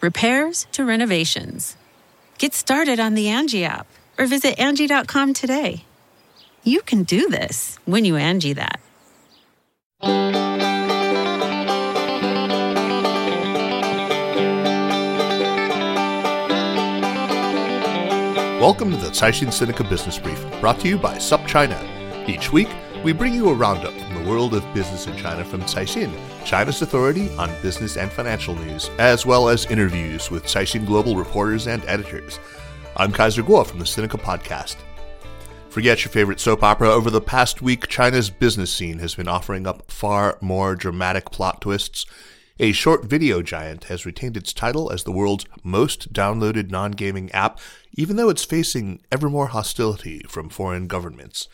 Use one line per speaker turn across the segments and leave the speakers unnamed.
repairs to renovations. Get started on the Angie app or visit Angie.com today. You can do this when you Angie that.
Welcome to the Caixin Sinica Business Brief, brought to you by SupChina. Each week, we bring you a roundup world of business in China from Caixin, China's authority on business and financial news, as well as interviews with Caixin Global reporters and editors. I'm Kaiser Kuo from the Sinica Podcast. Forget your favorite soap opera. Over the past week, China's business scene has been offering up far more dramatic plot twists. A short video giant has retained its title as the world's most downloaded non gaming app, even though it's facing ever more hostility from foreign governments.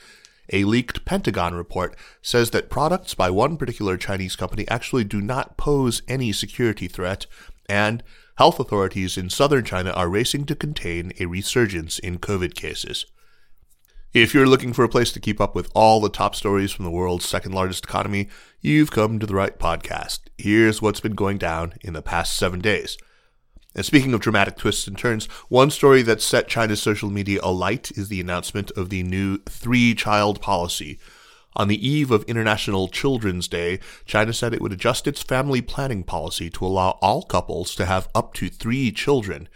A leaked Pentagon report says that products by one particular Chinese company actually do not pose any security threat, and health authorities in southern China are racing to contain a resurgence in COVID cases. If you're looking for a place to keep up with all the top stories from the world's second largest economy, you've come to the right podcast. Here's what's been going down in the past seven days. And speaking of dramatic twists and turns, one story that set China's social media alight is the announcement of the new three child policy. On the eve of International Children's Day, China said it would adjust its family planning policy to allow all couples to have up to three children.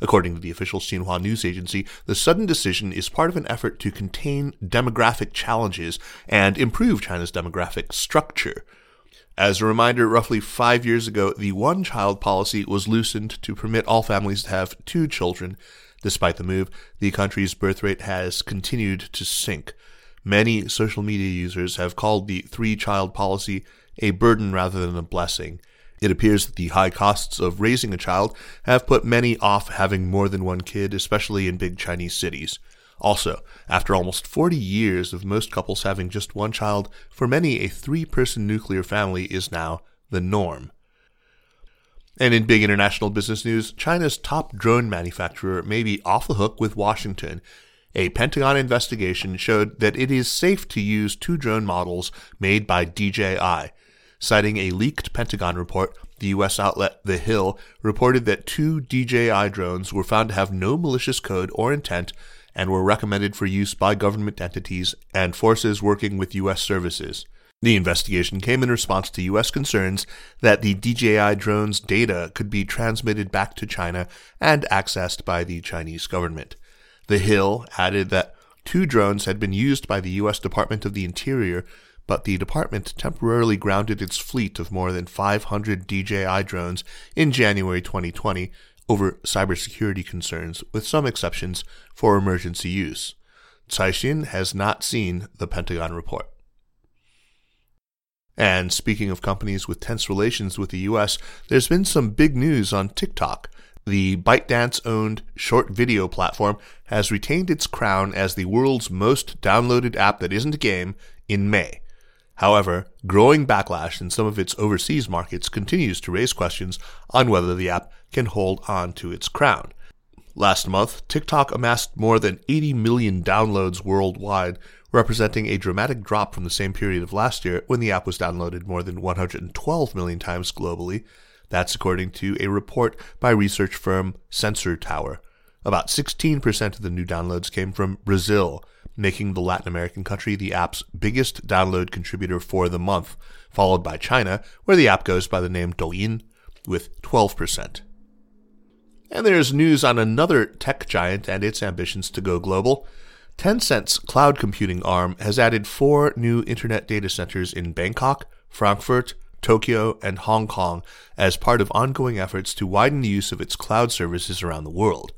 According to the official Xinhua news agency, the sudden decision is part of an effort to contain demographic challenges and improve China's demographic structure. As a reminder, roughly five years ago, the one child policy was loosened to permit all families to have two children. Despite the move, the country's birth rate has continued to sink. Many social media users have called the three child policy a burden rather than a blessing. It appears that the high costs of raising a child have put many off having more than one kid, especially in big Chinese cities. Also, after almost 40 years of most couples having just one child, for many a three person nuclear family is now the norm. And in big international business news, China's top drone manufacturer may be off the hook with Washington. A Pentagon investigation showed that it is safe to use two drone models made by DJI. Citing a leaked Pentagon report, the U.S. outlet The Hill reported that two DJI drones were found to have no malicious code or intent and were recommended for use by government entities and forces working with U.S. services. The investigation came in response to U.S. concerns that the DJI drone's data could be transmitted back to China and accessed by the Chinese government. The Hill added that two drones had been used by the U.S. Department of the Interior, but the department temporarily grounded its fleet of more than 500 DJI drones in January 2020 over cybersecurity concerns, with some exceptions for emergency use. Caixin has not seen the Pentagon report. And speaking of companies with tense relations with the US, there's been some big news on TikTok. The ByteDance owned short video platform has retained its crown as the world's most downloaded app that isn't a game in May. However, growing backlash in some of its overseas markets continues to raise questions on whether the app can hold on to its crown. Last month, TikTok amassed more than 80 million downloads worldwide, representing a dramatic drop from the same period of last year when the app was downloaded more than 112 million times globally. That's according to a report by research firm Sensor Tower. About 16% of the new downloads came from Brazil, making the Latin American country the app's biggest download contributor for the month, followed by China, where the app goes by the name Douyin with 12%. And there's news on another tech giant and its ambitions to go global. Tencent's cloud computing arm has added four new internet data centers in Bangkok, Frankfurt, Tokyo, and Hong Kong as part of ongoing efforts to widen the use of its cloud services around the world.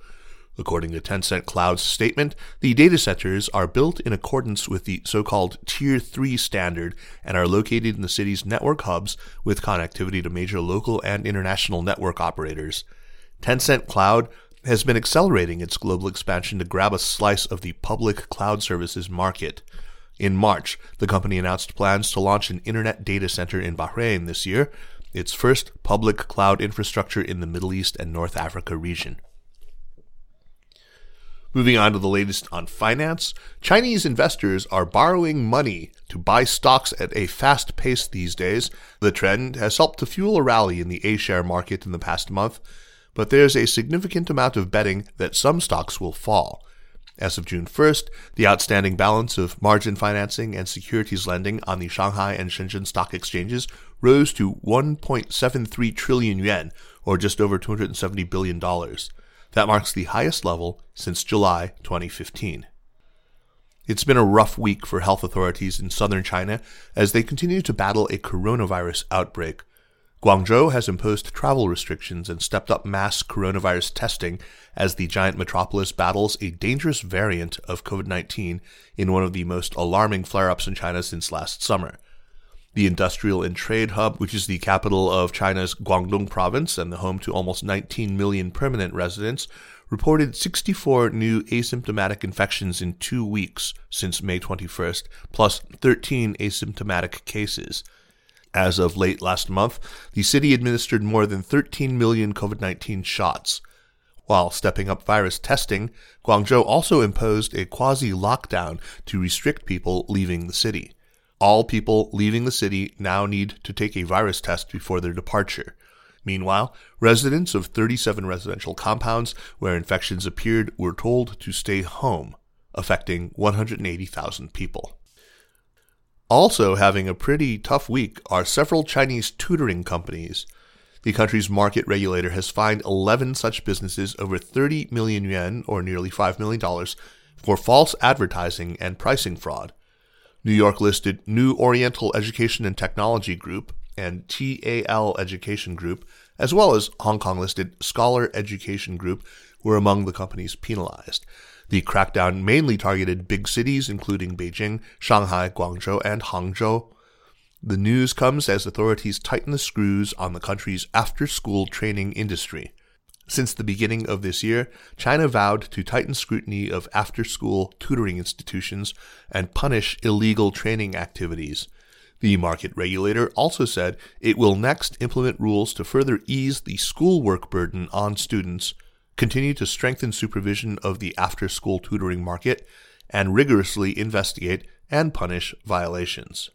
According to Tencent Cloud's statement, the data centers are built in accordance with the so-called Tier 3 standard and are located in the city's network hubs with connectivity to major local and international network operators. Tencent Cloud has been accelerating its global expansion to grab a slice of the public cloud services market. In March, the company announced plans to launch an internet data center in Bahrain this year, its first public cloud infrastructure in the Middle East and North Africa region. Moving on to the latest on finance, Chinese investors are borrowing money to buy stocks at a fast pace these days. The trend has helped to fuel a rally in the A share market in the past month, but there's a significant amount of betting that some stocks will fall. As of June 1st, the outstanding balance of margin financing and securities lending on the Shanghai and Shenzhen stock exchanges rose to 1.73 trillion yuan, or just over $270 billion. That marks the highest level since July 2015. It's been a rough week for health authorities in southern China as they continue to battle a coronavirus outbreak. Guangzhou has imposed travel restrictions and stepped up mass coronavirus testing as the giant metropolis battles a dangerous variant of COVID 19 in one of the most alarming flare ups in China since last summer. The industrial and trade hub, which is the capital of China's Guangdong province and the home to almost 19 million permanent residents, reported 64 new asymptomatic infections in two weeks since May 21st, plus 13 asymptomatic cases. As of late last month, the city administered more than 13 million COVID 19 shots. While stepping up virus testing, Guangzhou also imposed a quasi lockdown to restrict people leaving the city. All people leaving the city now need to take a virus test before their departure. Meanwhile, residents of 37 residential compounds where infections appeared were told to stay home, affecting 180,000 people. Also having a pretty tough week are several Chinese tutoring companies. The country's market regulator has fined 11 such businesses over 30 million yuan, or nearly $5 million, for false advertising and pricing fraud. New York listed New Oriental Education and Technology Group and TAL Education Group, as well as Hong Kong listed Scholar Education Group, were among the companies penalized. The crackdown mainly targeted big cities, including Beijing, Shanghai, Guangzhou, and Hangzhou. The news comes as authorities tighten the screws on the country's after school training industry. Since the beginning of this year, China vowed to tighten scrutiny of after school tutoring institutions and punish illegal training activities. The market regulator also said it will next implement rules to further ease the schoolwork burden on students, continue to strengthen supervision of the after school tutoring market, and rigorously investigate and punish violations.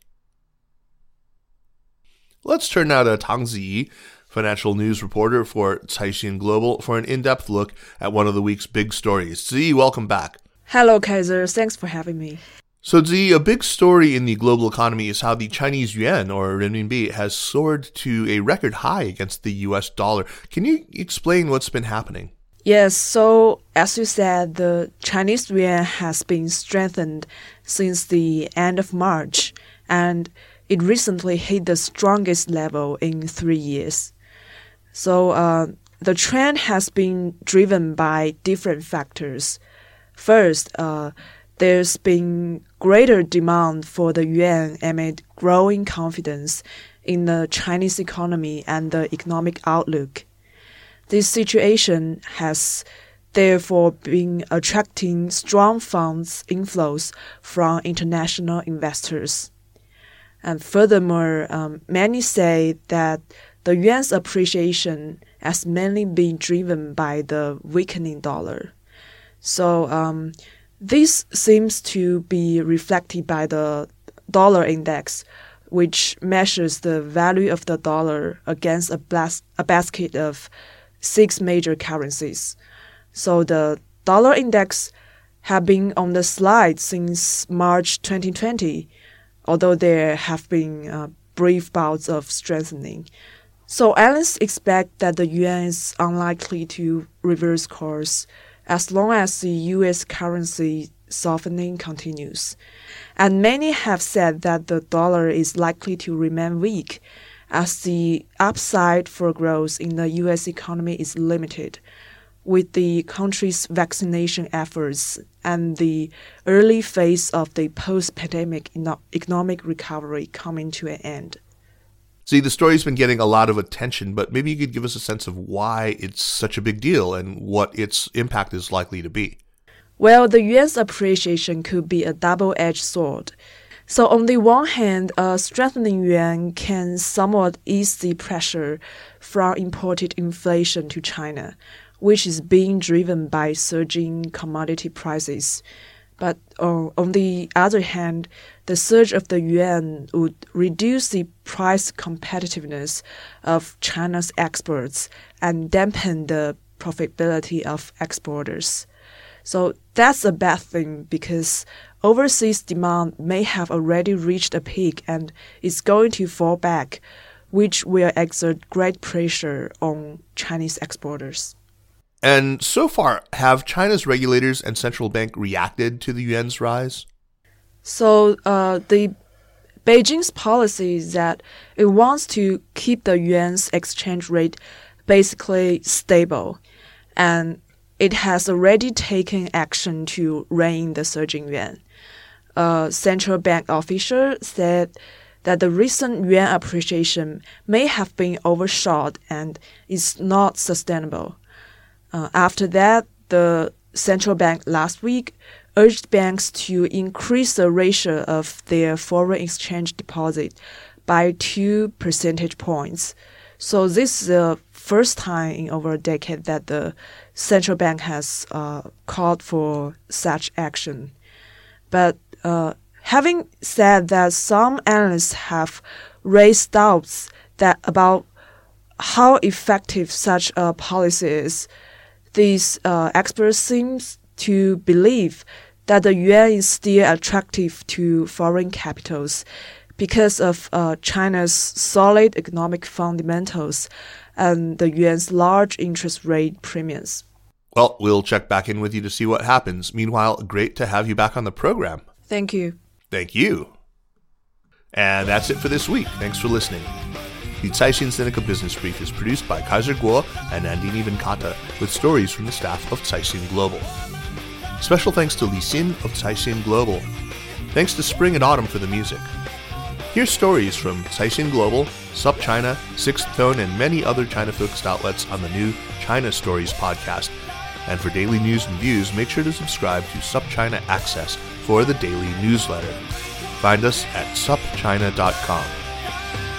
Let's turn now to Tang Ziyi, financial news reporter for Caixin Global, for an in depth look at one of the week's big stories. Zi, welcome back.
Hello, Kaiser. Thanks for having me.
So, Zi, a big story in the global economy is how the Chinese yuan, or renminbi, has soared to a record high against the US dollar. Can you explain what's been happening?
Yes, so as you said, the Chinese yuan has been strengthened since the end of March, and it recently hit the strongest level in three years. So uh, the trend has been driven by different factors. First, uh, there's been greater demand for the yuan amid growing confidence in the Chinese economy and the economic outlook. This situation has therefore been attracting strong funds inflows from international investors. And furthermore, um, many say that the yuan's appreciation has mainly been driven by the weakening dollar. So um, this seems to be reflected by the dollar index, which measures the value of the dollar against a, bas- a basket of six major currencies. So the dollar index have been on the slide since March 2020, although there have been uh, brief bouts of strengthening. So analysts expect that the yuan is unlikely to reverse course as long as the US currency softening continues. And many have said that the dollar is likely to remain weak as the upside for growth in the US economy is limited with the country's vaccination efforts and the early phase of the post pandemic economic recovery coming to an end.
See, the story's been getting a lot of attention, but maybe you could give us a sense of why it's such a big deal and what its impact is likely to be.
Well, the yuan's appreciation could be a double edged sword. So, on the one hand, a strengthening yuan can somewhat ease the pressure from imported inflation to China, which is being driven by surging commodity prices. But uh, on the other hand, the surge of the yuan would reduce the price competitiveness of China's exports and dampen the profitability of exporters. So that's a bad thing because overseas demand may have already reached a peak and is going to fall back, which will exert great pressure on Chinese exporters.
And so far, have China's regulators and central bank reacted to the yuan's rise?
So uh, the Beijing's policy is that it wants to keep the yuan's exchange rate basically stable, and it has already taken action to rein the surging yuan. A central bank official said that the recent yuan appreciation may have been overshot and is not sustainable. Uh, after that, the central bank last week urged banks to increase the ratio of their foreign exchange deposit by two percentage points. So this is the first time in over a decade that the central bank has uh, called for such action. But uh, having said that, some analysts have raised doubts that about how effective such a policy is these uh, experts seem to believe that the yuan is still attractive to foreign capitals because of uh, China's solid economic fundamentals and the yuan's large interest rate premiums.
Well, we'll check back in with you to see what happens. Meanwhile, great to have you back on the program.
Thank you.
Thank you. And that's it for this week. Thanks for listening. The Caixin Sinica Business Brief is produced by Kaiser Kuo and Nandini Venkata with stories from the staff of Caixin Global. Special thanks to Li Xin of Caixin Global. Thanks to Spring and Autumn for the music. Here's stories from Caixin Global, SupChina, Sixth Tone, and many other China-focused outlets on the new China Stories podcast. And for daily news and views, make sure to subscribe to SupChina Access for the daily newsletter. Find us at supchina.com.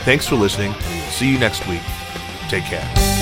Thanks for listening, and we'll see you next week. Take care.